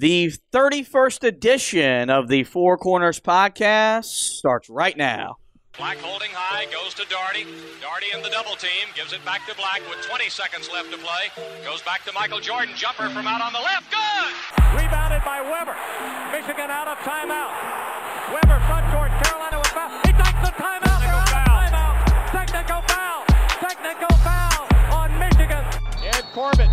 The 31st edition of the Four Corners podcast starts right now. Black holding high, goes to Doherty. Doherty in the double team, gives it back to Black with 20 seconds left to play. Goes back to Michael Jordan, jumper from out on the left, good! Rebounded by Webber. Michigan out of timeout. Webber front court, Carolina with foul. He takes the timeout. They're out of timeout. Technical foul. Technical foul on Michigan. Ed Corbett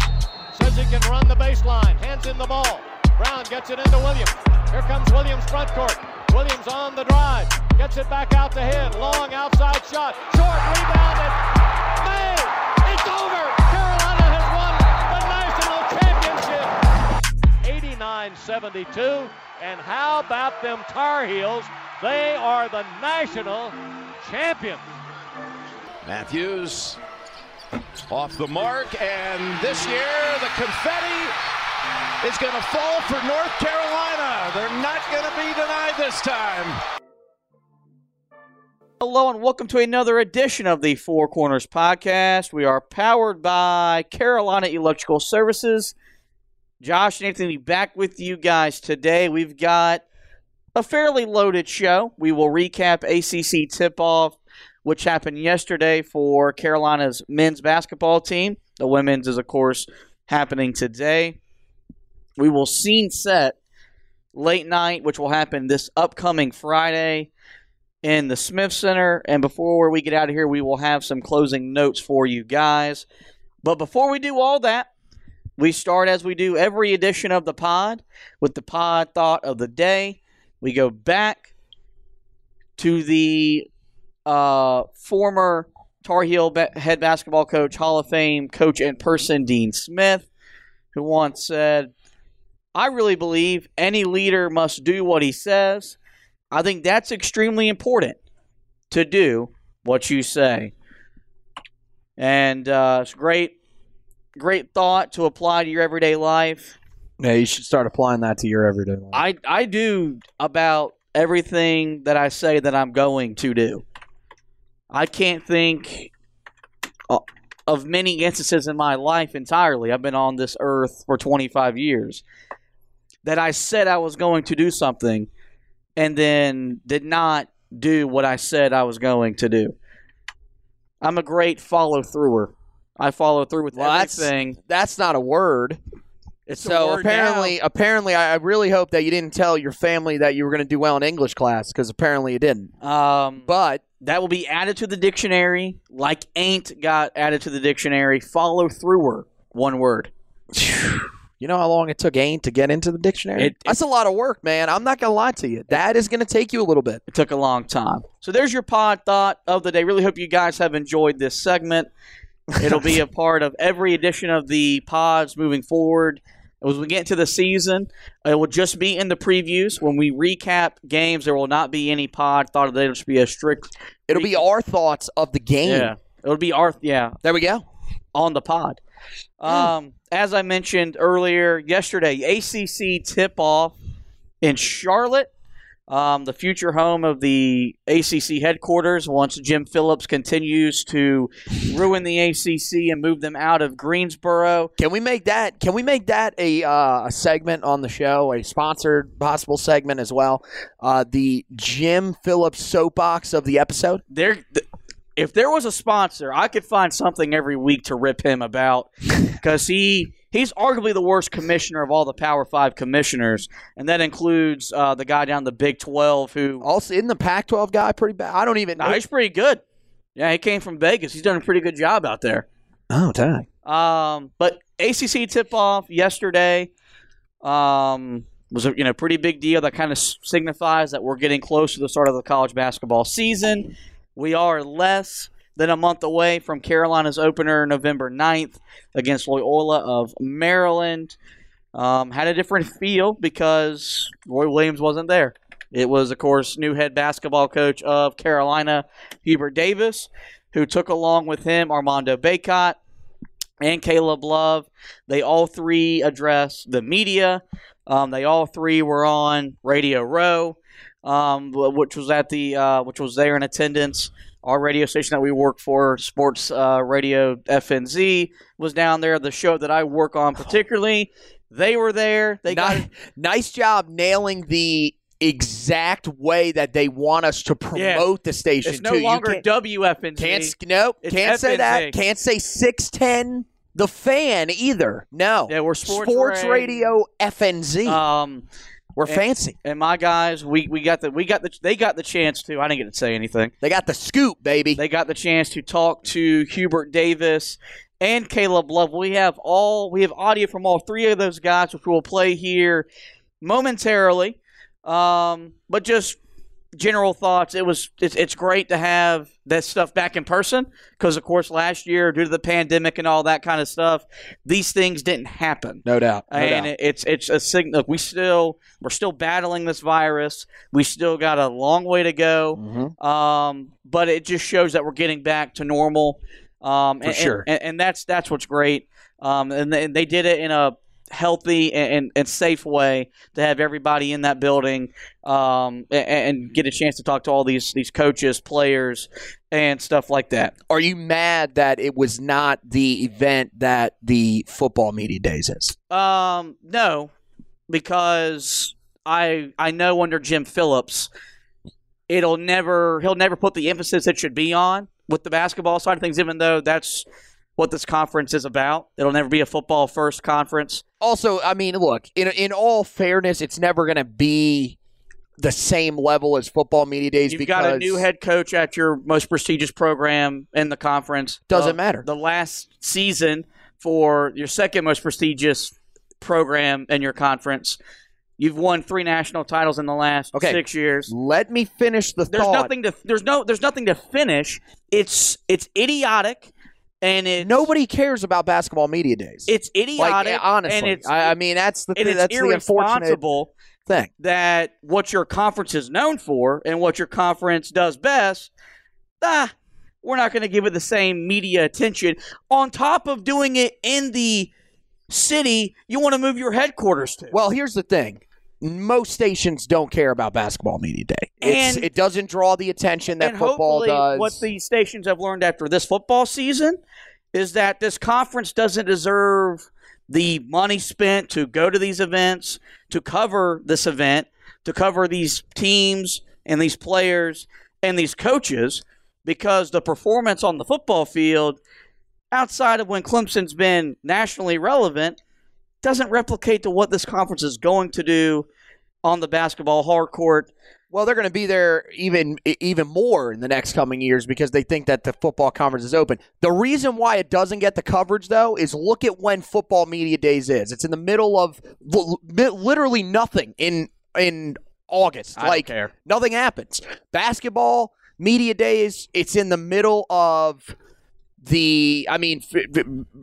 says he can run the baseline. Hands in the ball. Brown gets it into Williams. Here comes Williams front court. Williams on the drive. Gets it back out to him. Long outside shot. Short rebounded. Made. It's over. Carolina has won the national championship. 89-72. And how about them Tar Heels? They are the national champions. Matthews off the mark, and this year the confetti is going to fall for North Carolina. They're not going to be denied this time. Hello and welcome to another edition of the Four Corners podcast. We are powered by Carolina Electrical Services. Josh and Anthony back with you guys today. We've got a fairly loaded show. We will recap ACC tip off, which happened yesterday for Carolina's men's basketball team. The women's is, of course, happening today. We will scene set late night, which will happen this upcoming Friday in the Smith Center. And before we get out of here, we will have some closing notes for you guys. But before we do all that, we start as we do every edition of the pod with the pod thought of the day. We go back to the uh, former Tar Heel head basketball coach, Hall of Fame coach in person, Dean Smith, who once said, I really believe any leader must do what he says. I think that's extremely important to do what you say. And uh, it's great, great thought to apply to your everyday life. Yeah, you should start applying that to your everyday life. I, I do about everything that I say that I'm going to do. I can't think uh, of many instances in my life entirely. I've been on this earth for 25 years that I said I was going to do something and then did not do what I said I was going to do. I'm a great follow througher. I follow through with Well, that's- everything. That's not a word. It's so word apparently, now. apparently, I really hope that you didn't tell your family that you were going to do well in English class because apparently you didn't. um, But that will be added to the dictionary, like ain't got added to the dictionary. Follow througher, one word. you know how long it took ain't to get into the dictionary? It- That's a lot of work, man. I'm not going to lie to you. That is going to take you a little bit. It took a long time. So there's your pod thought of the day. Really hope you guys have enjoyed this segment. It'll be a part of every edition of the pods moving forward. As we get into the season, it will just be in the previews. When we recap games, there will not be any pod thought of the day. It'll just be a strict. It'll be our thoughts of the game. Yeah. It'll be our yeah There we go. on the pod. Um, as I mentioned earlier, yesterday, ACC tip off in Charlotte, um, the future home of the ACC headquarters. Once Jim Phillips continues to ruin the ACC and move them out of Greensboro, Can we make that? Can we make that a uh, a segment on the show, a sponsored possible segment as well? Uh, the Jim Phillips soapbox of the episode. there. Th- if there was a sponsor, I could find something every week to rip him about because he he's arguably the worst commissioner of all the Power Five commissioners, and that includes uh, the guy down the Big Twelve who. Also, in the Pac-12 guy, pretty bad. I don't even. Nah, he's pretty good. Yeah, he came from Vegas. He's done a pretty good job out there. oh, dang. Um, but ACC tip off yesterday um, was a you know pretty big deal. That kind of signifies that we're getting close to the start of the college basketball season. We are less than a month away from Carolina's opener November 9th against Loyola of Maryland. um, had a different feel because Roy Williams wasn't there. It was, of course, new head basketball coach of Carolina, Hubert Davis, who took along with him Armando Bacot and Caleb Love. They all three addressed the media. Um, they all three were on Radio Row, um, which was at the uh, which was there in attendance. Our radio station that we work for, Sports uh, Radio FNZ, was down there. The show that I work on particularly, they were there. They got Ni- nice job nailing the exact way that they want us to promote the station. it's no too. You longer can't- WFNZ. Can't nope. It's Can't say that. Can't say six ten the fan either. No. Yeah, we're Sports Ray. Radio FNZ. um, We're and- fancy. and my guys, we, we got the we got the they got the chance to. I didn't get to say anything. They got the scoop, baby. They got the chance to talk to Hubert Davis and Caleb Love. We have all we have audio from all three of those guys, which we'll play here momentarily. Um, but just general thoughts. It was it's, it's great to have that stuff back in person because, of course, last year due to the pandemic and all that kind of stuff, these things didn't happen no doubt. No and doubt. it's it's a signal. We still we're still battling this virus. We still got a long way to go. Mhm. Um, but it just shows that we're getting back to normal. Um, For and, sure. and, and that's that's what's great. Um, and they, they did it in a healthy and, and, and safe way to have everybody in that building um, and, and get a chance to talk to all these these coaches, players, and stuff like that. Are you mad that it was not the event that the football media days is? Um, no, because I I know under Jim Phillips, it'll never he'll never put the emphasis it should be on with the basketball side of things, even though that's what this conference is about. It'll never be a football first conference. Also, I mean, look, in in all fairness, it's never going to be the same level as football media days because You've got a new head coach at your most prestigious program in the conference. Doesn't Uh, matter. The last season for your second most prestigious program in your conference. You've won three national titles in the last Okay. six years. Let me finish the there's thought. nothing to there's no there's nothing to finish. It's it's idiotic, and it's Nobody cares about basketball media days. It's idiotic. like honestly, and it's I, I mean that's the it's that's the unfortunate thing. that what your conference is known for and what your conference does best. Ah, we're not going to give it the same media attention. On top of doing it in the city, you want to move your headquarters to. Well, here's the thing. Most stations don't care about basketball media day. It's, And- it doesn't draw the attention that and football hopefully does. what the stations have learned after this football season is that this conference doesn't deserve the money spent to go to these events, to cover this event, to cover these teams and these players and these coaches, because the performance on the football field, outside of when Clemson's been nationally relevant, doesn't replicate to what this conference is going to do on the basketball hard court Well, they're going to be there even even more in the next coming years because they think that the football conference is open. The reason why it doesn't get the coverage though is look at when football media days is. It's in the middle of literally nothing in in August. I don't like care. nothing happens. Basketball media days. It's in the middle of the. I mean,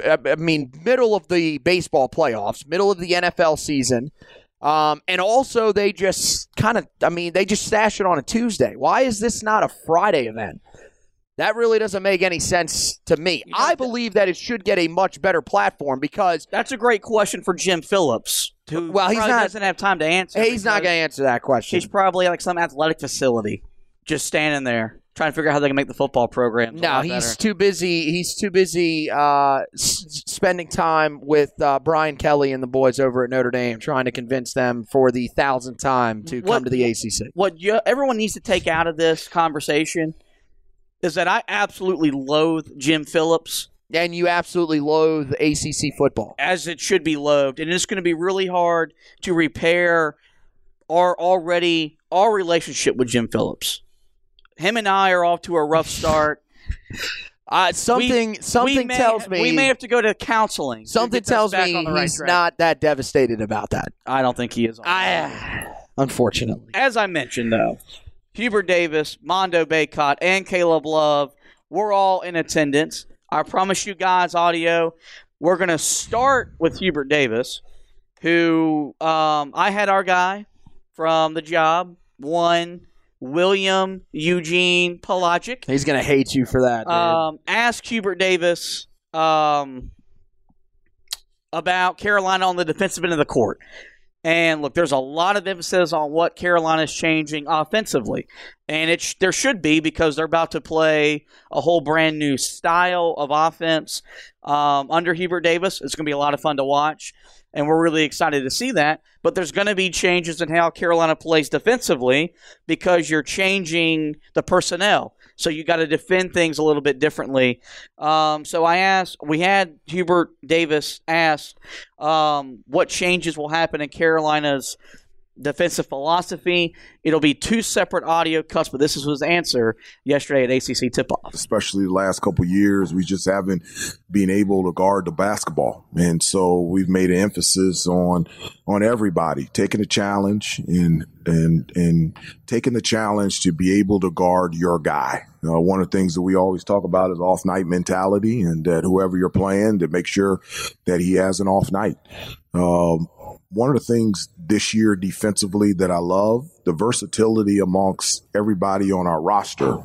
I mean, middle of the baseball playoffs, middle of the NFL season. Um, and also, they just kind of, I mean, they just stash it on a Tuesday. Why is this not a Friday event? That really doesn't make any sense to me. know, I believe that it should get a much better platform because That's a great question for Jim Phillips. Who Well, he's not- doesn't have time to answer. he's not going to answer that question. He's probably like some athletic facility, just standing there trying to figure out how they can make the football program. No, he's too busy. He's too busy uh, s- spending time with uh, Brian Kelly and the boys over at Notre Dame, trying to convince them for the thousandth time to What- come to the ACC. what you, everyone needs to take out of this conversation is that I absolutely loathe Jim Phillips And you absolutely loathe ACC football. as it should be loathed, and it's going to be really hard to repair our already our relationship with Jim Phillips. Him and I are off to a rough start. Uh, something We- something we may, tells me we may have to go to counseling. something us tells me right he's track. not that devastated about that. I don't think he is. on. I, unfortunately. As I mentioned, though, Hubert Davis, Mondo Bacot, and Caleb Love were all in attendance. I promise you guys, audio. We're going to start with Hubert Davis, who um, I had our guy from the job, one William Eugene Pelagic. He's gonna hate you for that. Um, ask Hubert Davis um, about Carolina on the defensive end of the court. And look, there's a lot of emphasis on what Carolina is changing offensively, and it sh- there should be because they're about to play a whole brand new style of offense um, under Hubert Davis. It's going to be a lot of fun to watch, and we're really excited to see that. But there's going to be changes in how Carolina plays defensively because you're changing the personnel. So you got to defend things a little bit differently. Um, so I asked, we had Hubert Davis asked um, what changes will happen in Carolina's defensive philosophy. It'll be two separate audio cuts, but this is his answer yesterday at ACC tip off. especially the last couple years, we just haven't been able to guard the basketball, and so we've made an emphasis on on everybody taking a challenge and and and taking the challenge to be able to guard your guy. Uh, one of the things that we always talk about is off night mentality, and that whoever you're playing, to make sure that he has an off night. Um, one of the things this year defensively that I love the versatility amongst everybody on our roster.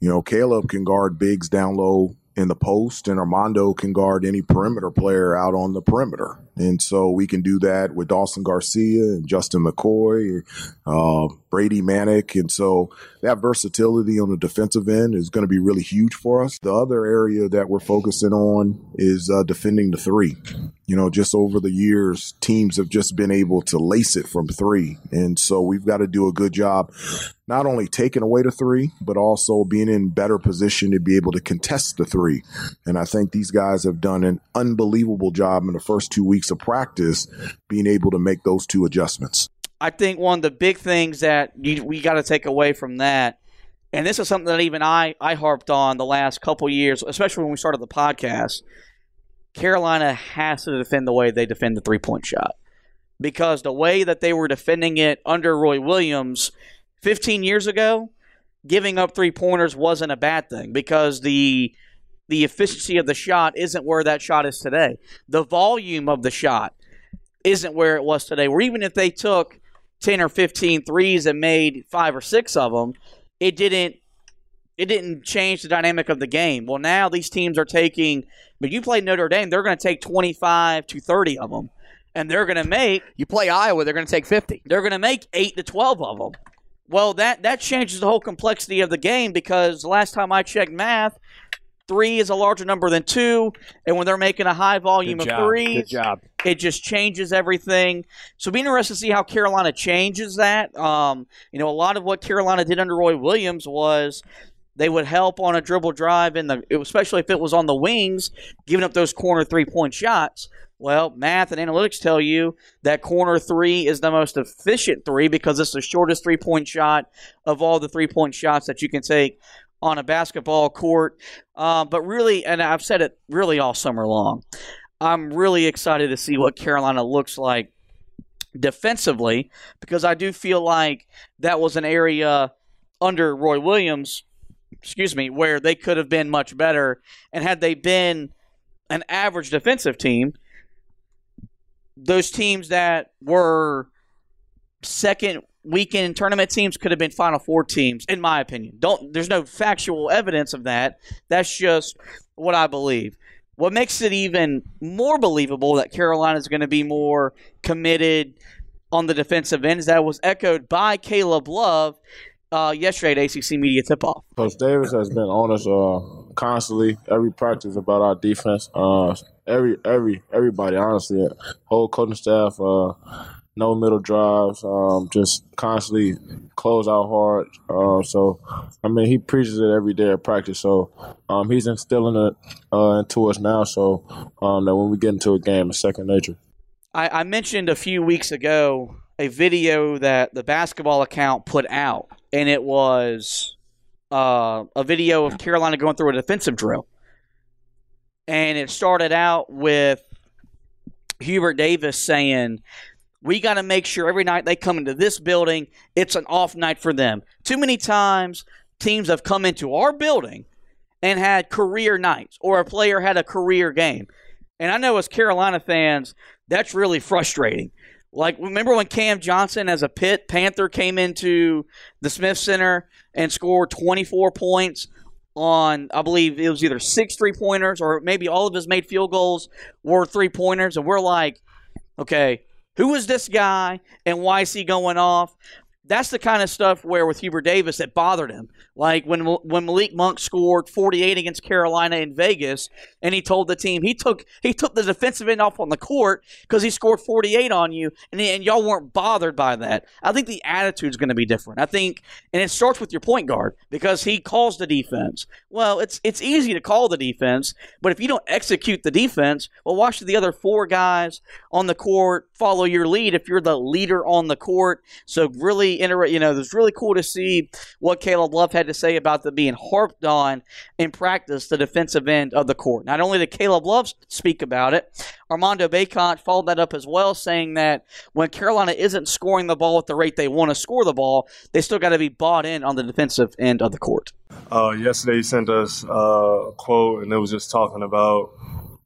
You know, Caleb can guard bigs down low in the post, and Armando can guard any perimeter player out on the perimeter. And so we can do that with Dawson Garcia and Justin McCoy, uh, Brady Manek. And so that versatility on the defensive end is going to be really huge for us. The other area that we're focusing on is uh, defending the three. You know, just over the years, teams have just been able to lace it from three. And so we've got to do a good job not only taking away the three, but also being in better position to be able to contest the three. And I think these guys have done an unbelievable job in the first two weeks of practice being able to make those two adjustments. I think one of the big things that you, we got to take away from that, and this is something that even I, I harped on the last couple years, especially when we started the podcast. Carolina has to defend the way they defend the three point shot. Because the way that they were defending it under Roy Williams 15 years ago, giving up three pointers wasn't a bad thing because the the efficiency of the shot isn't where that shot is today. The volume of the shot isn't where it was today. Where even if they took 10 or 15 threes and made five or six of them, it didn't it didn't change the dynamic of the game. Well, now these teams are taking, but you play Notre Dame, they're going to take 25 to 30 of them, and they're going to make you play Iowa, they're going to take 50. they're going to make 8 to 12 of them. Well, that that changes the whole complexity of the game because last time I checked math, 3 is a larger number than 2, and when they're making a high volume Good of job. threes, Good job. it just changes everything. So it'll be interesting to see how Carolina changes that. Um, you know, a lot of what Carolina did under Roy Williams was they would help on a dribble drive in the especially if it was on the wings, giving up those corner three point shots. Well, math and analytics tell you that corner three is the most efficient three because it's the shortest three point shot of all the three point shots that you can take on a basketball court. Um, but really, and I've said it really all summer long, I'm really excited to see what Carolina looks like defensively because I do feel like that was an area under Roy Williams, excuse me, where they could have been much better. And had they been an average defensive team, those teams that were second weekend tournament teams could have been Final Four teams, in my opinion. Don't there's no factual evidence of that. That's just what I believe. What makes it even more believable that Carolina is going to be more committed on the defensive end is that was echoed by Caleb Love uh, yesterday at ACC Media Tip Off. Coach Davis has been on us uh, constantly, every practice about our defense. Uh, every every everybody, honestly, whole coaching staff. No middle drives, um, just constantly close out hard. Uh, so, I mean, he preaches it every day at practice. So, um, he's instilling it uh, into us now. So um, that when we get into a game, it's second nature. I, I mentioned a few weeks ago a video that the basketball account put out, and it was uh, a video of Carolina going through a defensive drill. And it started out with Hubert Davis saying, We got to make sure every night they come into this building, it's an off night for them. Too many times, teams have come into our building and had career nights, or a player had a career game. And I know as Carolina fans, that's really frustrating. Like, remember when Cam Johnson, as a Pitt Panther, came into the Smith Center and scored 24 points on, I believe it was either six three pointers or maybe all of his made field goals were three pointers. And we're like, okay, who is this guy and why is he going off? That's the kind of stuff where with Hubert Davis that bothered him. Like when when Malik Monk scored 48 against Carolina in Vegas, and he told the team he took he took the defensive end off on the court because he scored 48 on you, and, and y'all weren't bothered by that. I think the attitude's going to be different. I think, and it starts with your point guard because he calls the defense. Well, it's it's easy to call the defense, but if you don't execute the defense, well, why should the other four guys on the court follow your lead if you're the leader on the court? So really, inter- you know, it was really cool to see what Caleb Love had to say about the being harped on in practice, the defensive end of the court. Not only did Caleb Love speak about it, Armando Bacot followed that up as well, saying that when Carolina isn't scoring the ball at the rate they want to score the ball, they still got to be bought in on the defensive end of the court. Uh, yesterday, he sent us uh, a quote, and it was just talking about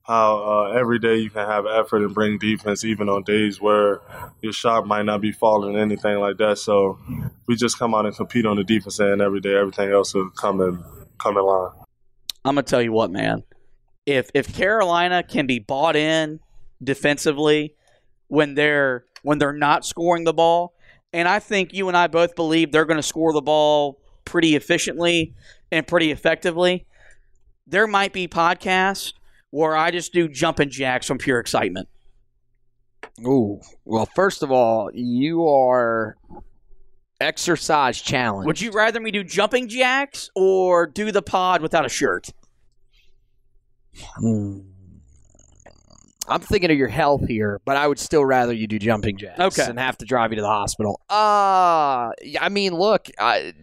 how uh, every day you can have effort and bring defense, even on days where your shot might not be falling, anything like that. So we just come out and compete on the defense end every day. Everything else will come in come in line. I'm gonna tell you what, man. If if Carolina can be bought in defensively when they're when they're not scoring the ball, and I think you and I both believe they're going to score the ball pretty efficiently and pretty effectively. There might be podcasts where I just do jumping jacks from pure excitement. Ooh. Well, first of all, you are exercise challenge. Would you rather me do jumping jacks or do the pod without a shirt? Hmm. I'm thinking of your health here, but I would still rather you do jumping jacks Okay. and have to drive you to the hospital. Uh I mean, look, I,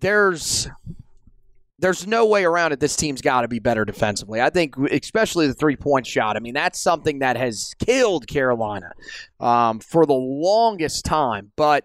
there's there's no way around it. This team's got to be better defensively. I think, especially the three point shot. I mean, that's something that has killed Carolina um, for the longest time. But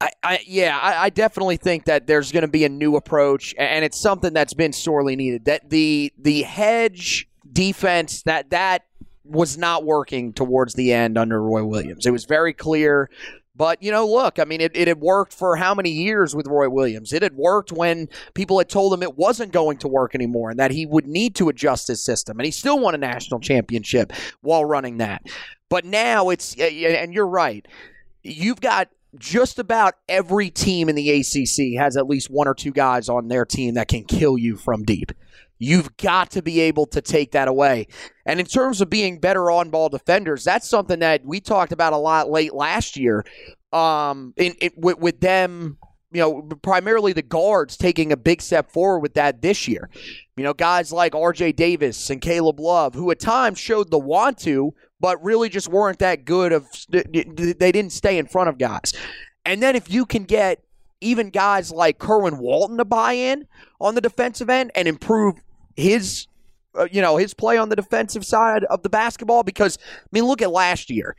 I, I yeah, I, I definitely think that there's going to be a new approach, and it's something that's been sorely needed. That the the hedge defense that that was not working towards the end under Roy Williams. It was very clear. But, you know, look, I mean, it, it had worked for how many years with Roy Williams? It had worked when people had told him it wasn't going to work anymore and that he would need to adjust his system. And he still won a national championship while running that. But now it's, and you're right, you've got just about every team in the ACC has at least one or two guys on their team that can kill you from deep. You've got to be able to take that away. And in terms of being better on ball defenders, that's something that we talked about a lot late last year. Um, in, in with, with them, you know, primarily the guards taking a big step forward with that this year. You know, guys like R.J. Davis and Caleb Love, who at times showed the want to, but really just weren't that good. Of they didn't stay in front of guys. And then if you can get even guys like Kerwin Walton to buy in on the defensive end and improve his uh, you know his play on the defensive side of the basketball because I mean look at last year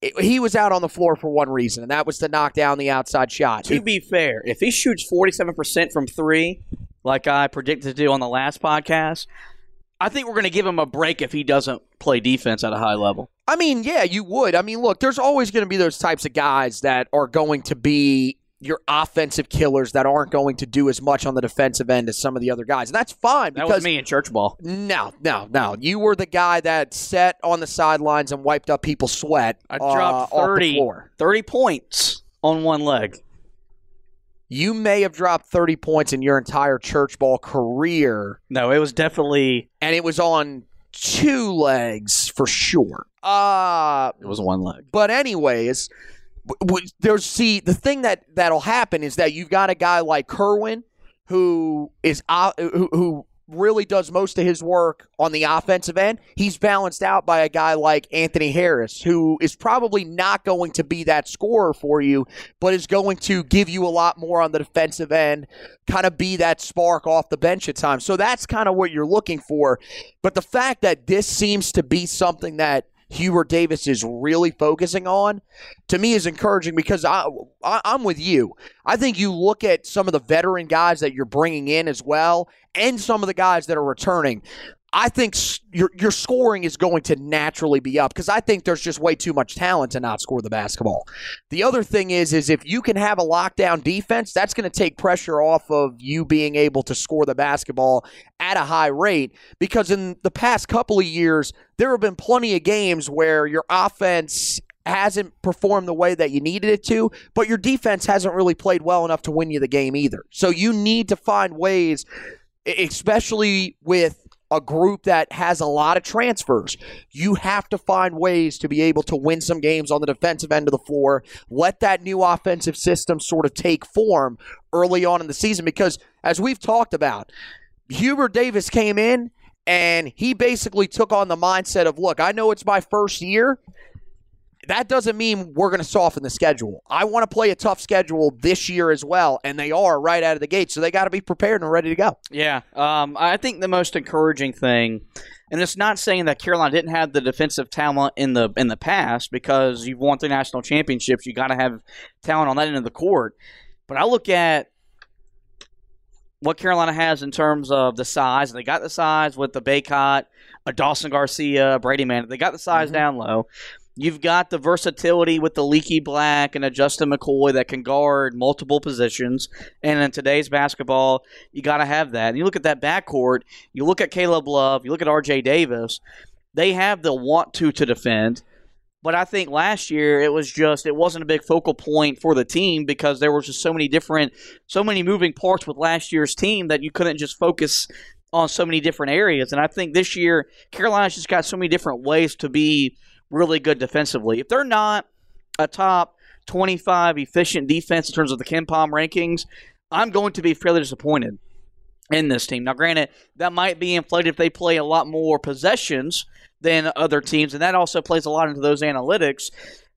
It- he was out on the floor for one reason and that was to knock down the outside shot To be fair, if he shoots 47% from three, like I predicted to do on the last podcast, I think we're going to give him a break if he doesn't play defense at a high level. I mean, yeah, you would. I mean, look, there's always going to be those types of guys that are going to be your offensive killers that aren't going to do as much on the defensive end as some of the other guys. And that's fine That because was me in church ball. No, no, no. You were the guy that sat on the sidelines and wiped up people's sweat. I uh, dropped the 30, floor. 30 points on one leg. You may have dropped 30 points in your entire church ball career, No, it was definitely and it was on two legs for sure. Uh, it was one leg. But anyways, there's see the thing that that'll happen is that you've got a guy like Kerwin who is uh, who, who really does most of his work on the offensive end. He's balanced out by a guy like Anthony Harris who is probably not going to be that scorer for you, but is going to give you a lot more on the defensive end, kind of be that spark off the bench at times. So that's kind of what you're looking for. But the fact that this seems to be something that Hubert Davis is really focusing on, to me is encouraging because I, I I'm with you. I think you look at some of the veteran guys that you're bringing in as well, and some of the guys that are returning. I think your your scoring is going to naturally be up because I think there's just way too much talent to not score the basketball. The other thing is is if you can have a lockdown defense, that's going to take pressure off of you being able to score the basketball at a high rate because in the past couple of years there have been plenty of games where your offense hasn't performed the way that you needed it to, but your defense hasn't really played well enough to win you the game either. So you need to find ways especially with a group that has a lot of transfers. You have to find ways to be able to win some games on the defensive end of the floor. Let that new offensive system sort of take form early on in the season because, as we've talked about, Hubert Davis came in and he basically took on the mindset of, look, I know it's my first year. That doesn't mean we're going to soften the schedule. I want to play a tough schedule this year as well, and they are right out of the gate. So they got to be prepared and ready to go. Yeah, um, I think the most encouraging thing, and it's not saying that Carolina didn't have the defensive talent in the in the past because you've won three national championships. You got to have talent on that end of the court. But I look at what Carolina has in terms of the size. They got the size with the Bacot, a Dawson Garcia, Brady Man. They got the size down low. You've got the versatility with the Leaky Black and a Justin McCoy that can guard multiple positions. And in today's basketball, you got to have that. And you look at that backcourt, you look at Caleb Love, you look at RJ Davis, they have the want to to defend. But I think last year it was just it wasn't a big focal point for the team because there was just so many different so many moving parts with last year's team that you couldn't just focus on so many different areas. And I think this year Carolina's just got so many different ways to be really good defensively. If they're not a top 25 efficient defense in terms of the KenPom rankings, I'm going to be fairly disappointed in this team. Now, granted, that might be inflated if they play a lot more possessions than other teams, and that also plays a lot into those analytics.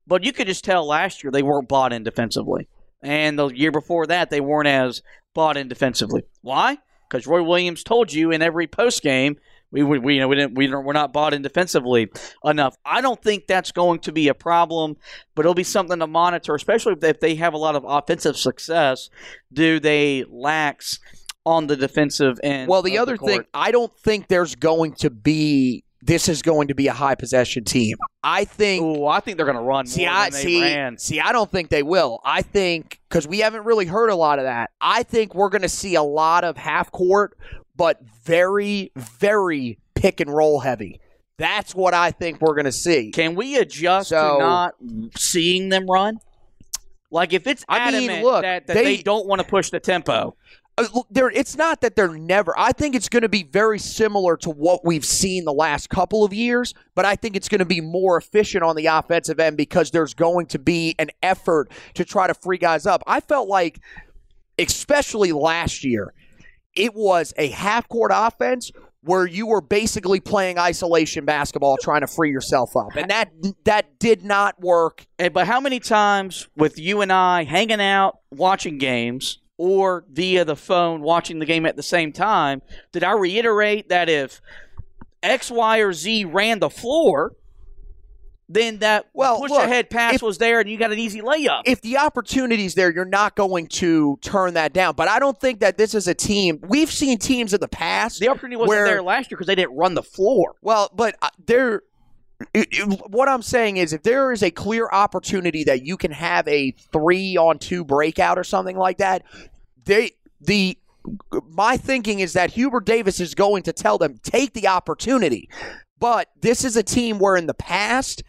But you could just tell last year they weren't bought in defensively. And the year before that, they weren't as bought in defensively. Why? Because Roy Williams told you in every post game we, we, we, you know, we didn't, we don't, we're not bought in defensively enough. I don't think that's going to be a problem, but it'll be something to monitor, especially if they, if they have a lot of offensive success. Do they lax on the defensive end? Well, the other thing. I don't think there's going to be. This is going to be a high possession team. I think. Ooh, I think they're going to run See, more I than they see. ran. See, I don't think they will. I think because we haven't really heard a lot of that. I think we're going to see a lot of half court, but very, very pick and roll heavy. That's what I think we're going to see. Can we adjust So- to not seeing them run? Like if it's I mean, look, that, that they, they- don't want to push the tempo. Uh, there, it's not that they're never. I think it's going to be very similar to what we've seen the last couple of years, but I think it's going to be more efficient on the offensive end because there's going to be an effort to try to free guys up. I felt like, especially last year, it was a half court offense where you were basically playing isolation basketball trying to free yourself up. And that that did not work. But how many times with you and I hanging out watching games or via the phone watching the game at the same time did I reiterate that if X, Y, or Z ran the floor, then that Well, push look, ahead pass if- was there and you got an easy layup. if the opportunity's there, you're not going to turn that down. But I don't think that this is a team. We've seen teams in the past. the opportunity wasn't where- there last year because they didn't run the floor. Well, but uh, there. it- it- what I'm saying is, if there is a clear opportunity that you can have a three on two breakout or something like that, they the my thinking is that Hubert Davis is going to tell them take the opportunity. But this is a team where in the past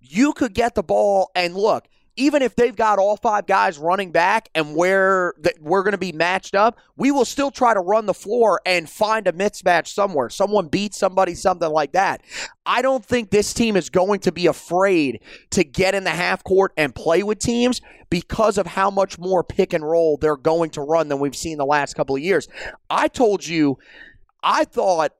you could get the ball and look, even if they've got all five guys running back and where that we're going to be matched up, we will still try to run the floor and find a mismatch somewhere. Someone beats somebody, something like that. I don't think this team is going to be afraid to get in the half court and play with teams because of how much more pick and roll they're going to run than we've seen the last couple of years. I told you, I thought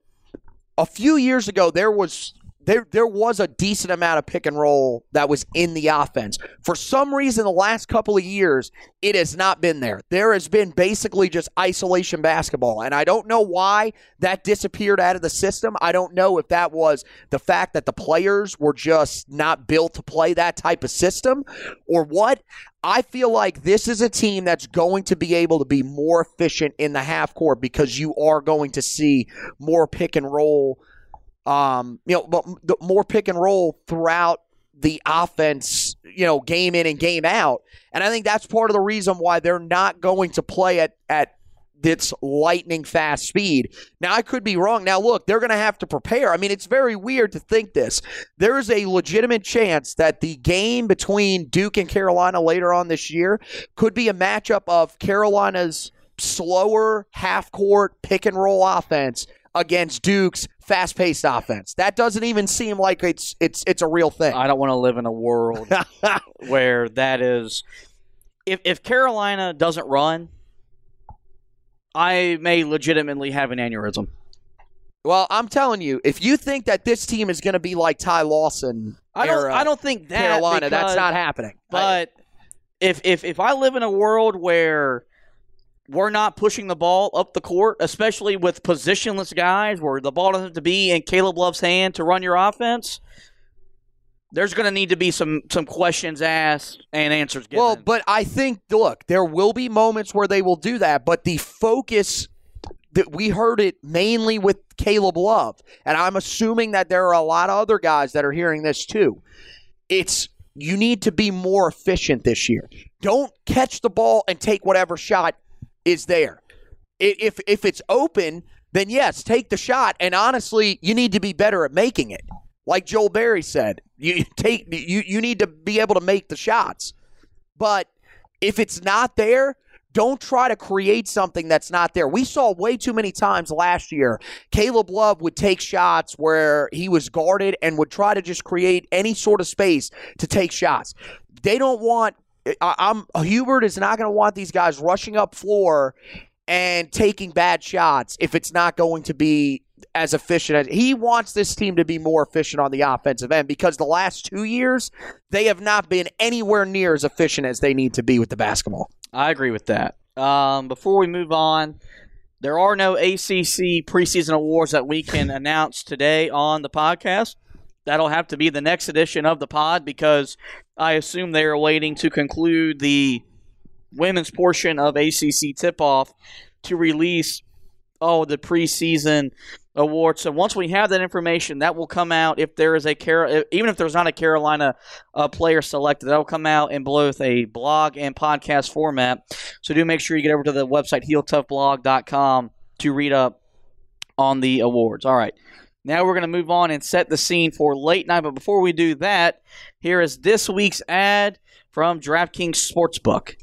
a few years ago there was there there was a decent amount of pick and roll that was in the offense. For some reason the last couple of years it has not been there. There has been basically just isolation basketball and I don't know why that disappeared out of the system. I don't know if that was the fact that the players were just not built to play that type of system or what. I feel like this is a team that's going to be able to be more efficient in the half court because you are going to see more pick and roll um, you know, but more pick and roll throughout the offense, you know, game in and game out. And I think that's part of the reason why they're not going to play at at this lightning fast speed. Now I could be wrong. Now look, they're going to have to prepare. I mean, it's very weird to think this. There is a legitimate chance that the game between Duke and Carolina later on this year could be a matchup of Carolina's slower half court pick and roll offense against Duke's fast paced offense. That doesn't even seem like it's it's it's a real thing. I don't want to live in a world where that is. If if Carolina doesn't run, I may legitimately have an aneurysm. Well, I'm telling you, if you think that this team is going to be like Ty Lawson, I don't. I don't think that Carolina, that's not happening. But if if if I live in a world where we're not pushing the ball up the court, especially with positionless guys, where the ball doesn't have to be in Caleb Love's hand to run your offense, there's going to need to be some some questions asked and answers given. Well, but I think look, there will be moments where they will do that, but the focus that we heard it mainly with Caleb Love, and I'm assuming that there are a lot of other guys that are hearing this too. It's you need to be more efficient this year. Don't catch the ball and take whatever shot is there. If if it's open, then yes, take the shot. And honestly, you need to be better at making it. Like Joel Berry said, you take you you need to be able to make the shots. But if it's not there, don't try to create something that's not there. We saw way too many times last year. Caleb Love would take shots where he was guarded and would try to just create any sort of space to take shots. They don't want. I'm Hubert is not going to want these guys rushing up floor and taking bad shots if it's not going to be as efficient as he wants this team to be more efficient on the offensive end because the last two years they have not been anywhere near as efficient as they need to be with the basketball. I agree with that. Um, before we move on, there are no ACC preseason awards that we can announce today on the podcast. That'll have to be the next edition of the pod because I assume they are waiting to conclude the women's portion of ACC tip off to release oh the preseason awards. So once we have that information, that will come out. If there is a Car- even if there's not a Carolina uh, player selected, that will come out in both a blog and podcast format. So do make sure you get over to the website heeltoughblog.com to read up on the awards. All right. Now we're going to move on and set the scene for late night. But before we do that, here is this week's ad from DraftKings Sportsbook.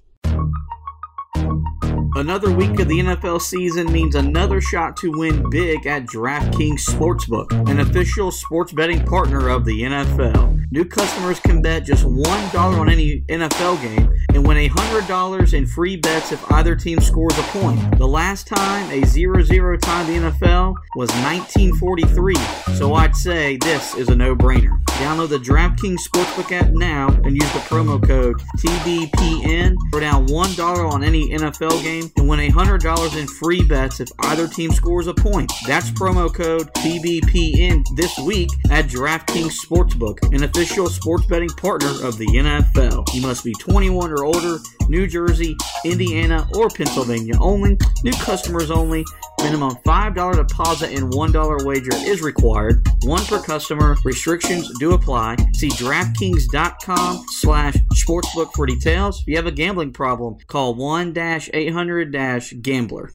Another week of the NFL season means another shot to win big at DraftKings Sportsbook, an official sports betting partner of the NFL. New customers can bet just $1 on any NFL game and win $100 in free bets if either team scores a point. The last time a 0 0 tie in the NFL was 1943, so I'd say this is a no brainer. Download the DraftKings Sportsbook app now and use the promo code TBPN for down $1 on any NFL game and win $100 in free bets if either team scores a point. That's promo code TBPN this week at DraftKings Sportsbook, an official sports betting partner of the NFL. You must be 21 or older, New Jersey, Indiana, or Pennsylvania only. New customers only. Minimum $5 deposit and $1 wager is required. One per customer. Restrictions do apply. See DraftKings.com slash sportsbook for details. If you have a gambling problem, call 1-800-GAMBLER.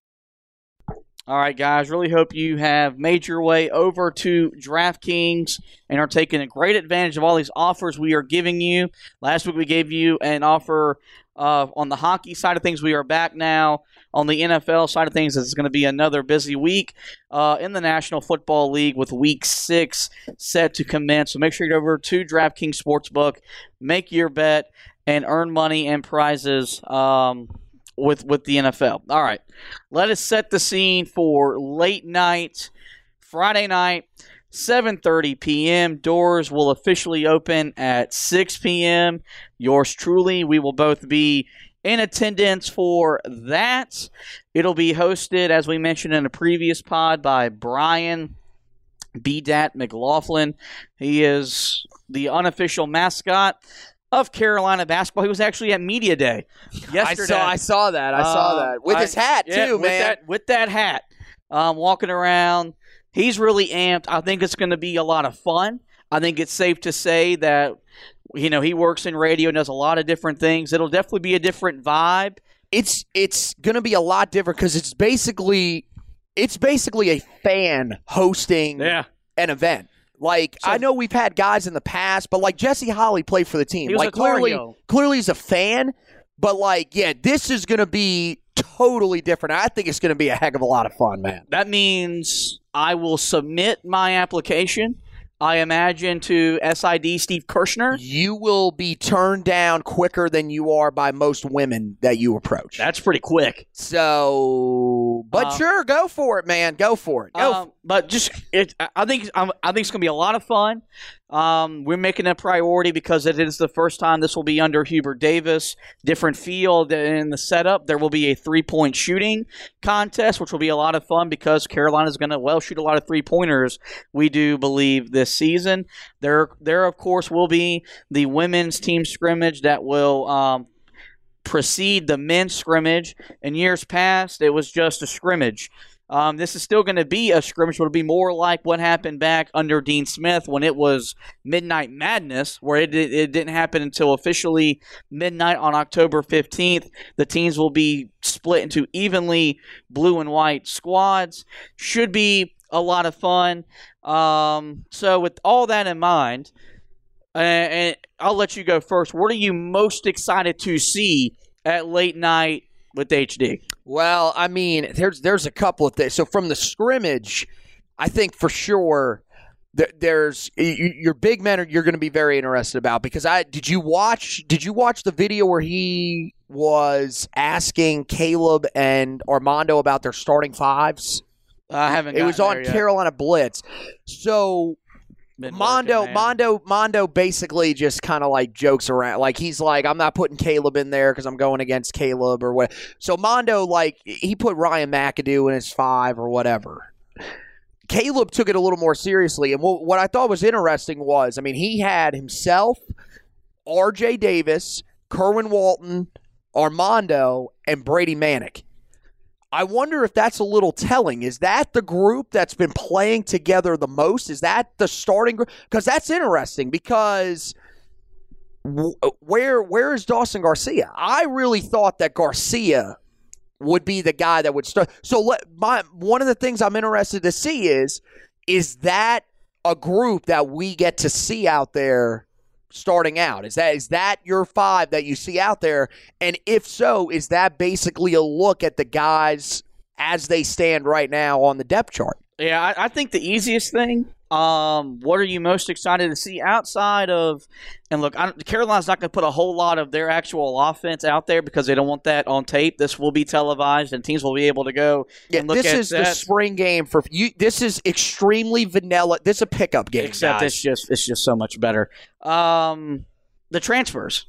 All right, guys. Really hope you have made your way over to DraftKings and are taking a great advantage of all these offers we are giving you. Last week we gave you an offer uh, on the hockey side of things. We are back now on the NFL side of things. It's going to be another busy week uh, in the National Football League with Week Six set to commence. So make sure you get over to DraftKings Sportsbook, make your bet, and earn money and prizes. Um, with with the NFL. All right, let us set the scene for late night, Friday night, 7:30 p.m. Doors will officially open at 6 p.m. Yours truly, we will both be in attendance for that. It'll be hosted, as we mentioned in a previous pod, by Brian BDAT McLaughlin. He is the unofficial mascot of Carolina basketball. He was actually at media day yesterday. I saw I saw that. I saw Um, that with I- his hat yeah, too, with man. That, with that hat, um, walking around, he's really amped. I think it's going to be a lot of fun. I think it's safe to say that you know he works in radio and does a lot of different things. It'll definitely be a different vibe. It's it's going to be a lot different because it's basically it's basically a fan hosting Yeah. an event. Like I know we've had guys in the past, but like Jesse Holley played for the team. Like clearly, clearly he's a fan. But like, yeah, this is going to be totally different. I think it's going to be a heck of a lot of fun, man. That means I will submit my application. I imagine to SID Steve Kirschner. You will be turned down quicker than you are by most women that you approach. That's pretty quick. So, but Uh, sure, go for it, man. Go for it. Go. Um, but just it, I- think I'm- I think it's gonna be a lot of fun. Um, we're making a priority because it is the first time this will be under Hubert Davis. Different field in the setup. There will be a three point shooting contest, which will be a lot of fun because Carolina is gonna well shoot a lot of three pointers. We do believe this season. There, there of course will be the women's team scrimmage that will. Um, precede the men's scrimmage. In years past, it was just a scrimmage. Um, this is still going to be a scrimmage, but it'll be more like what happened back under Dean Smith when it was Midnight Madness, where it, it, didn't happen until officially midnight on October 15th. The teams will be split into evenly blue and white squads. Should be a lot of fun. Um, so, with all that in mind, and I'll let you go first. What are you most excited to see at late night with HD? Well, I mean, there's there's a couple of things. So from the scrimmage, I think for sure th- there's your big men are you're going to be very interested about because I did you watch did you watch the video where he was asking Caleb and Armando about their starting fives? I haven't. It was on there yet. Carolina Blitz. So Been Mondo, working. Mondo, Mondo basically just kind of like jokes around. Like he's like, I'm not putting Caleb in there because I'm going against Caleb or what. So Mondo, like, he put Ryan McAdoo in his five or whatever. Caleb took it a little more seriously, and what, what I thought was interesting was, I mean, he had himself, R.J. Davis, Kerwin Walton, Armando, and Brady Manek. I wonder if that's a little telling. Is that the group that's been playing together the most? Is that the starting group? Because that's interesting. Because uh, where where is Dawson Garcia? I really thought that Garcia would be the guy that would start. So let my one of the things I'm interested to see is is that a group that we get to see out there starting out? Is that is that your five that you see out there? And if so, is that basically a look at the guys as they stand right now on the depth chart? Yeah, I, I think the easiest thing. Um, what are you most excited to see outside of? And look, I, don't- Carolina's not going to put a whole lot of their actual offense out there because they don't want that on tape. This will be televised, and teams will be able to go Yeah, and look this is the spring game for you. This is extremely vanilla. This is a pickup game, except guys. it's just it's just so much better. Um, the transfers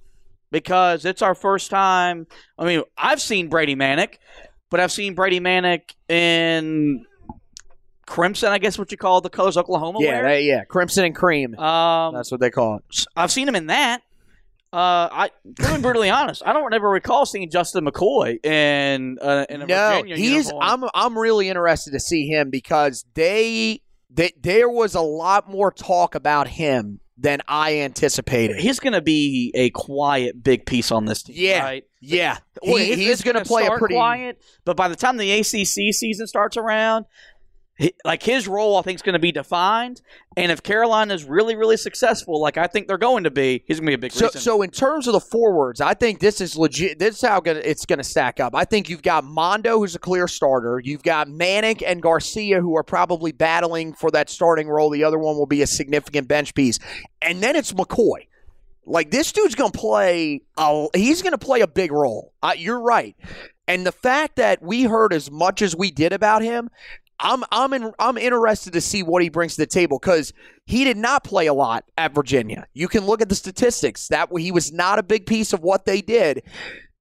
because it's our first time. I mean, I've seen Brady Manek, but I've seen Brady Manek in crimson. I guess what you call the colors Oklahoma yeah, wear. they- yeah, crimson and cream. um, That's what they call it. I've seen him in that. Uh, I to be brutally honest, I don't ever recall seeing Justin McCoy in uh, in a No, Virginia he's. uniform. I'm. I'm really interested to see him because they. They, there was a lot more talk about him than I anticipated. He's going to be a quiet big piece on this team. Yeah, right? yeah. Well, He- he's going to play a pretty. quiet, but by the time the ACC season starts around, like his role, I think is going to be defined. And if Carolina is really, really successful, like I think they're going to be, he's going to be a big So, reason. so in terms of the forwards, I think this is legit. This is how gonna, it's going to stack up. I think you've got Mondo, who's a clear starter. You've got Manek and Garcia, who are probably battling for that starting role. The other one will be a significant bench piece, and then it's McCoy. Like this dude's going to play. A, he's going to play a big role. Uh, you're right. And the fact that we heard as much as we did about him, I'm I'm in, I'm interested to see what he brings to the table because he did not play a lot at Virginia. You can look at the statistics that he was not a big piece of what they did.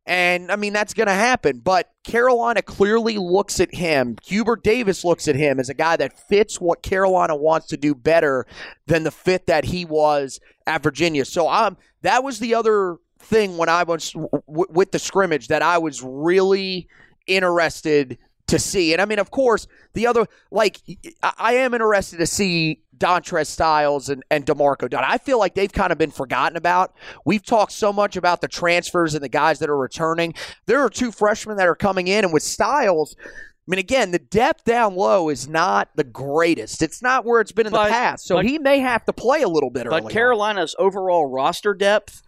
And I mean that's going to happen, but Carolina clearly looks at him. Hubert Davis looks at him as a guy that fits what Carolina wants to do better than the fit that he was at Virginia. So um that was the other thing when I was w- with the scrimmage that I was really interested to see. And I mean, of course, the other like I, am interested to see Dontrez Styles and, and D'Marco Dunn. I feel like they've kind of been forgotten about. We've talked so much about the transfers and the guys that are returning. There are two freshmen that are coming in, and with Styles, I mean, again, the depth down low is not the greatest. It's not where it's been in But- the past. So but- he may have to play a little bit early. But on. Carolina's overall roster depth.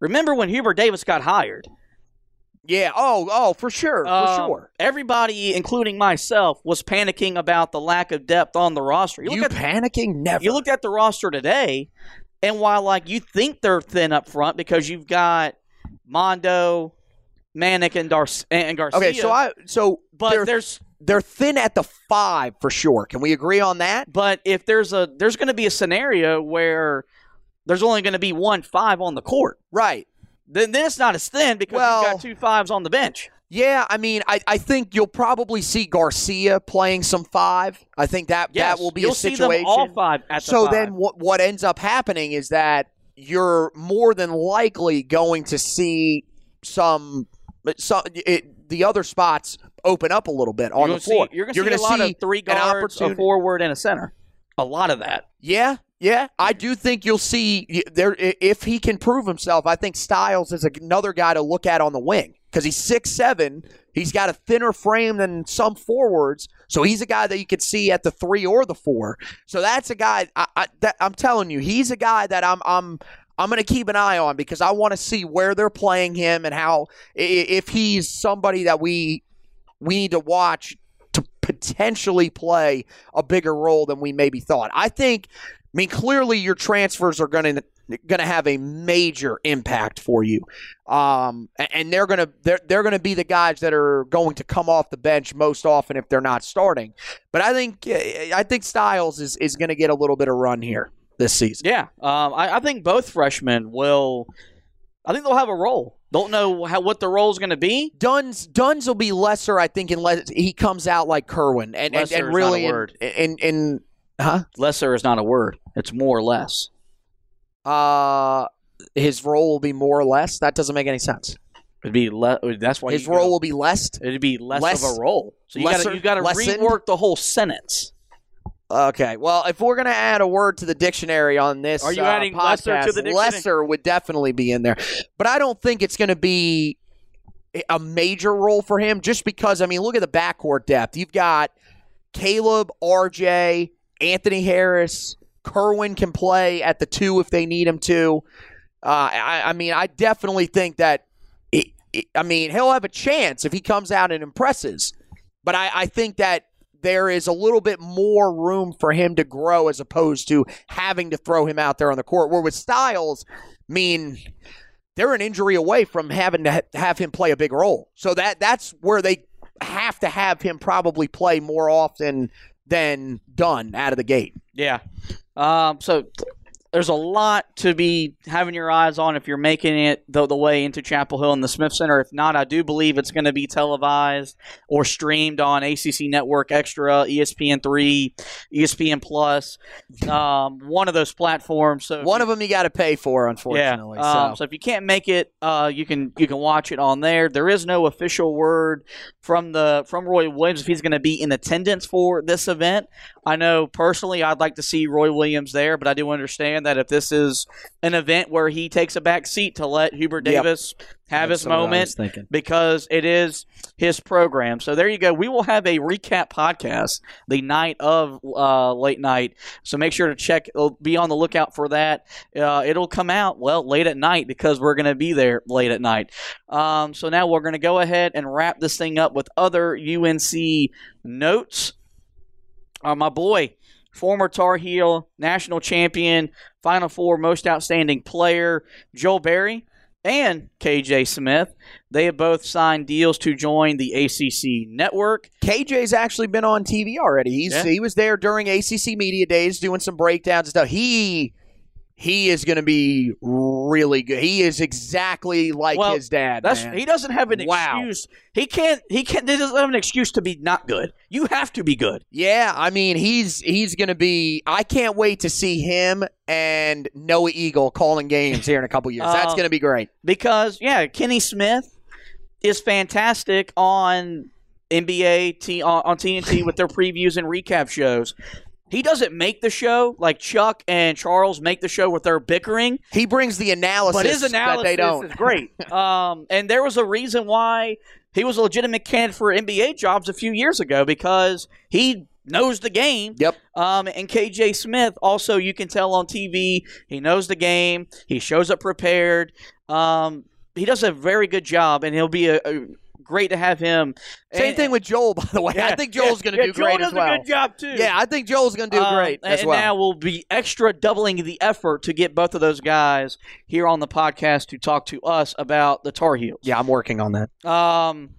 Remember when Hubert Davis got hired? Yeah. Oh, oh, for sure. For Um, sure. Everybody, including myself, was panicking about the lack of depth on the roster. You, look at panicking? Never. you looked at the roster today, and while like you think they're thin up front because you've got Mondo, Manek, and, Dar- and Garcia. okay, so I so but they're, there's they're thin at the five for sure. Can we agree on that? but if there's a there's going to be a scenario where there's only going to be one five on the court, Right. Then then it's not as thin because Well- you've got two fives on the bench. Yeah, I mean, I, I think you'll probably see Garcia playing some five. I think that Yes, that will be you'll a see situation. them all five at the so five. then what what ends up happening is that you're more than likely going to see some some it, the other spots open up a little bit on the floor. See, you're going to see a lot of three an guards, a forward, and a center. A lot of that. Yeah, yeah, I do think you'll see there if he can prove himself. I think Styles is another guy to look at on the wing because he's six seven. He's got a thinner frame than some forwards, so he's a guy that you could see at the three or the four. So that's a guy. I, I, that, I'm telling you, he's a guy that I'm I'm I'm going to keep an eye on because I want to see where they're playing him and how if he's somebody that we we need to watch to potentially play a bigger role than we maybe thought. I think. I mean, clearly your transfers are going to going to have a major impact for you, um, and they're going to they're they're going to be the guys that are going to come off the bench most often if they're not starting. But I think uh, I think Styles is is going to get a little bit of run here this season. Yeah, um, I, I think both freshmen will. I think they'll have a role. Don't know how what the role is going to be. Duns Dunn's will be lesser, I think, unless he comes out like Kerwin and and, and really not a in- in in huh Lesser is not a word. It's more or less. uh his role will be more or less. That doesn't make any sense. It'd be le- That's why His role will be less. It'd be less, less- of a role. So you got to you got to lessened? rework the whole sentence. Okay, well, if we're gonna add a word to the dictionary on this, Are you uh, adding lesser to the dictionary? lesser would definitely be in there, but I don't think it's gonna be a major role for him. Just because, I mean, look at the backcourt depth. You've got Caleb, RJ, Anthony Harris, Kerwin can play at the two if they need him to. Uh, I, I mean, I definitely think that. It, it- I mean, he'll have a chance if he comes out and impresses, but I, I think that there is a little bit more room for him to grow as opposed to having to throw him out there on the court. Where with Styles, I mean, they're an injury away from having to ha- have him play a big role. So that that's where they have to have him probably play more often than Dunn out of the gate. Yeah. Um, so there's a lot to be having your eyes on if you're making it the, the way into Chapel Hill and the Smith Center. If not, I do believe it's going to be televised or streamed on ACC Network Extra, E ESPN3, ESPN Plus, um, one of those platforms. So One of them you got to pay for, unfortunately. yeah. Um, so. so if you can't make it, uh, you can you can watch it on there. There is no official word from the from Roy Williams if he's going to be in attendance for this event. I know personally, I'd like to see Roy Williams there, but I do understand that if this is an event where he takes a back seat to let Hubert Yep. Davis have That's his what I was moment because it is his program. So there you go. We will have a recap podcast the night of uh, late night. So make sure to check. uh, Be on the lookout for that. Uh, it'll come out well late at night because we're going to be there late at night. Um, so now we're going to go ahead and wrap this thing up with other UNC notes. Uh, my boy, former Tar Heel, national champion, Final Four most outstanding player, Joel Berry and KJ Smith. They have both signed deals to join the ACC network. KJ's actually been on TV already. He's Yeah. he was there during ACC media days doing some breakdowns and stuff. He he is going to be really good. He is exactly like Well, his dad. He doesn't have an Wow. excuse. He can't. He can't. He doesn't have an excuse to be not good. You have to be good. Yeah, I mean he's he's going to be. I can't wait to see him and Noah Eagle calling games here in a couple years. That's Uh, going to be great. because yeah, Kenny Smith is fantastic on NBA T- on TNT with their previews and recap shows. He doesn't make the show like Chuck and Charles make the show with their bickering. He brings the analysis, but his analysis that they don't. is great. um, and there was a reason why he was a legitimate candidate for NBA jobs a few years ago because he knows the game. Yep. Um, and KJ Smith also, you can tell on TV, he knows the game. He shows up prepared. Um, he does a very good job, and he'll be a, a great to have him. Same And- thing with Joel, by the way. I think Joel's yeah, going to yeah, do Joel great does as well. a good job too. Yeah, I think Joel's going to do Um, great as and well. now we'll be extra doubling the effort to get both of those guys here on the podcast to talk to us about the Tar Heels. yeah, I'm working on that. Um,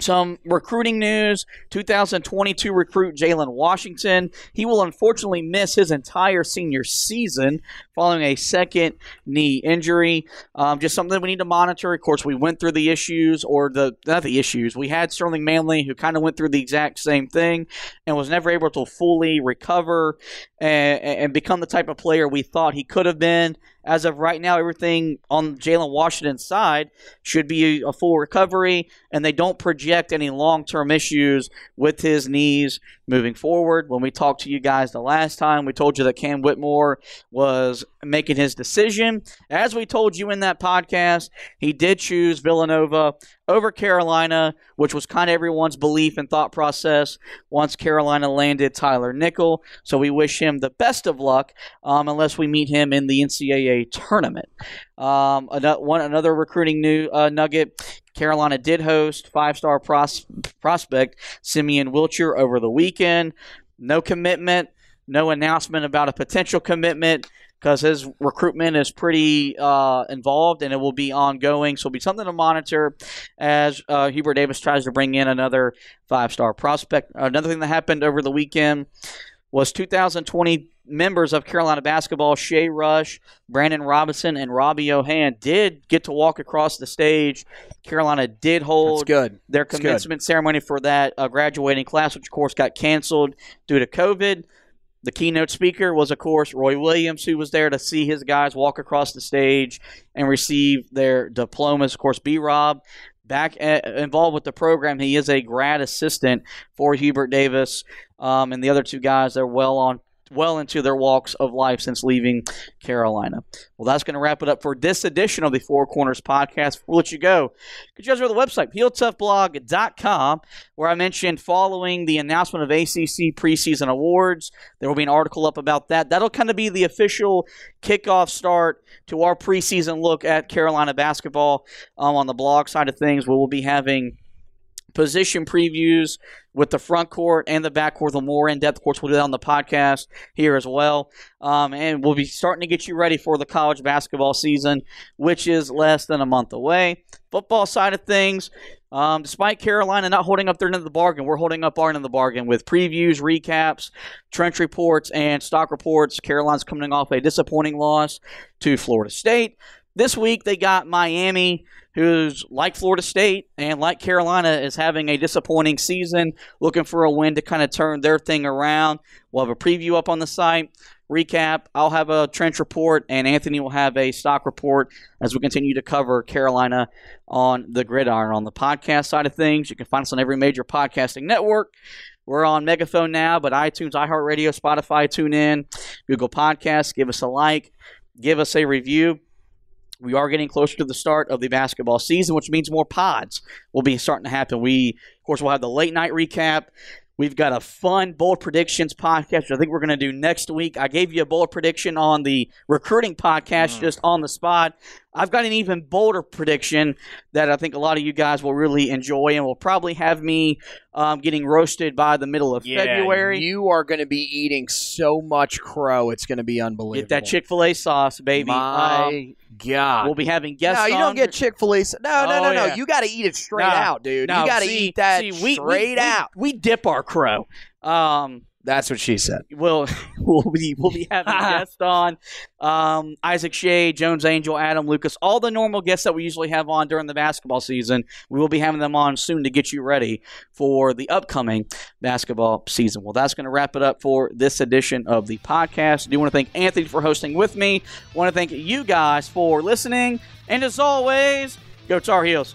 some recruiting news 2022 recruit Jalen Washington. He will unfortunately miss his entire senior season following a second knee injury. Um, just something we need to monitor. Of course, we went through the issues, or the not the issues. We had Sterling Manley, who kind of went through the exact same thing and was never able to fully recover and, and become the type of player we thought he could have been. As of right now, everything on Jalen Washington's side should be a full recovery, and they don't project any long term issues with his knees moving forward. When we talked to you guys the last time, we told you that Cam Whitmore was making his decision. As we told you in that podcast, he did choose Villanova over Carolina, which was kind of everyone's belief and thought process once Carolina landed Tyler Nickel. So we wish him the best of luck, um, unless we meet him in the NCAA tournament. Um, another, one another recruiting new uh, nugget. Carolina did host five-star pros- prospect Simeon Wilcher over the weekend. No commitment, no announcement about a potential commitment because his recruitment is pretty uh, involved and it will be ongoing. So it'll be something to monitor as uh, Hubert Davis tries to bring in another five-star prospect. Another thing that happened over the weekend was 2020 members of Carolina basketball, Shea Rush, Brandon Robinson, and Robbie O'Han did get to walk across the stage. Carolina did hold their commencement ceremony for that uh, graduating class, which of course got canceled due to COVID. The keynote speaker was, of course, Roy Williams, who was there to see his guys walk across the stage and receive their diplomas. Of course, B Rob, back uh involved with the program. He is a grad assistant for Hubert Davis, um, and the other two guys they're well on. Well into their walks of life since leaving Carolina. Well, that's going to wrap it up for this edition of the Four Corners podcast. We'll let you go. Could you guys go to the website, HeelToughBlog.com, where I mentioned following the announcement of ACC preseason awards. There will be an article up about that. That'll kind of be the official kickoff start to our preseason look at Carolina basketball um, on the blog side of things. We will be having position previews with the front court and the back court, the more in depth. Of course, we'll do that on the podcast here as well. Um, and we'll be starting to get you ready for the college basketball season, which is less than a month away. Football side of things, um, despite Carolina not holding up their end of the bargain, we're holding up our end of the bargain with previews, recaps, trench reports, and stock reports. Carolina's coming off a disappointing loss to Florida State. This week they got Miami, who's like Florida State and like Carolina is having a disappointing season, looking for a win to kind of turn their thing around. We'll have a preview up on the site, recap. I'll have a trench report, and Anthony will have a stock report as we continue to cover Carolina on the gridiron. On the podcast side of things, you can find us on every major podcasting network. We're on Megaphone now, but iTunes, iHeartRadio, Spotify, TuneIn, Google Podcasts. Give us a like, give us a review. We are getting closer to the start of the basketball season, which means more pods will be starting to happen. We, of course, will have the late night recap. We've got a fun bold predictions podcast, which I think we're going to do next week. I gave you a bold prediction on the recruiting podcast mm. just on the spot. I've got an even bolder prediction that I think a lot of you guys will really enjoy and will probably have me um, getting roasted by the middle of February. You are going to be eating so much crow. It's going to be unbelievable. Get that Chick fil A sauce, baby. My Um, God. we'll be having guests no, you on. don't get Chick Fil A. sauce. No, no, Oh, no, no. yeah. You got to eat it straight No, out, dude. no, you got to eat that see, we- we- straight we- out. We dip our crow. Um, That's what she said. we'll we'll be we'll be having guests on um, Isaac Shea, Jones Angel, Adam Lucas, all the normal guests that we usually have on during the basketball season. We will be having them on soon to get you ready for the upcoming basketball season. Well, that's going to wrap it up for this edition of the podcast. I do want to thank Anthony for hosting with me. want to thank you guys for listening, and as always, go Tar Heels.